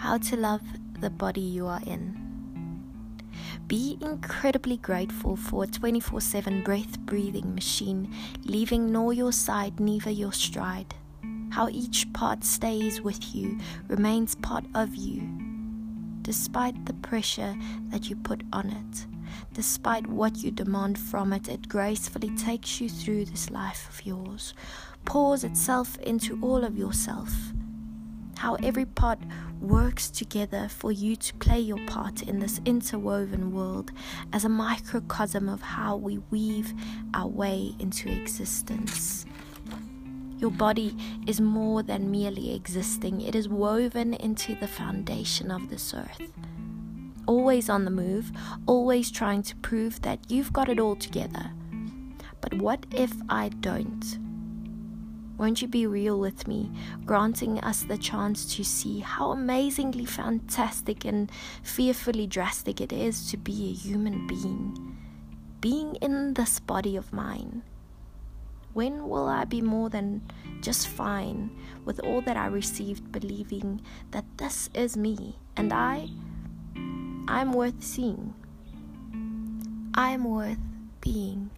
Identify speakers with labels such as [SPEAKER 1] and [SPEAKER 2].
[SPEAKER 1] how to love the body you are in. Be incredibly grateful for a 24 7 breath breathing machine, leaving nor your side, neither your stride. How each part stays with you, remains part of you, despite the pressure that you put on it. Despite what you demand from it, it gracefully takes you through this life of yours, pours itself into all of yourself. How every part works together for you to play your part in this interwoven world as a microcosm of how we weave our way into existence. Your body is more than merely existing, it is woven into the foundation of this earth always on the move, always trying to prove that you've got it all together. But what if I don't? Won't you be real with me, granting us the chance to see how amazingly fantastic and fearfully drastic it is to be a human being? Being in this body of mine. When will I be more than just fine with all that I received, believing that this is me and I? I'm worth seeing. I'm worth being.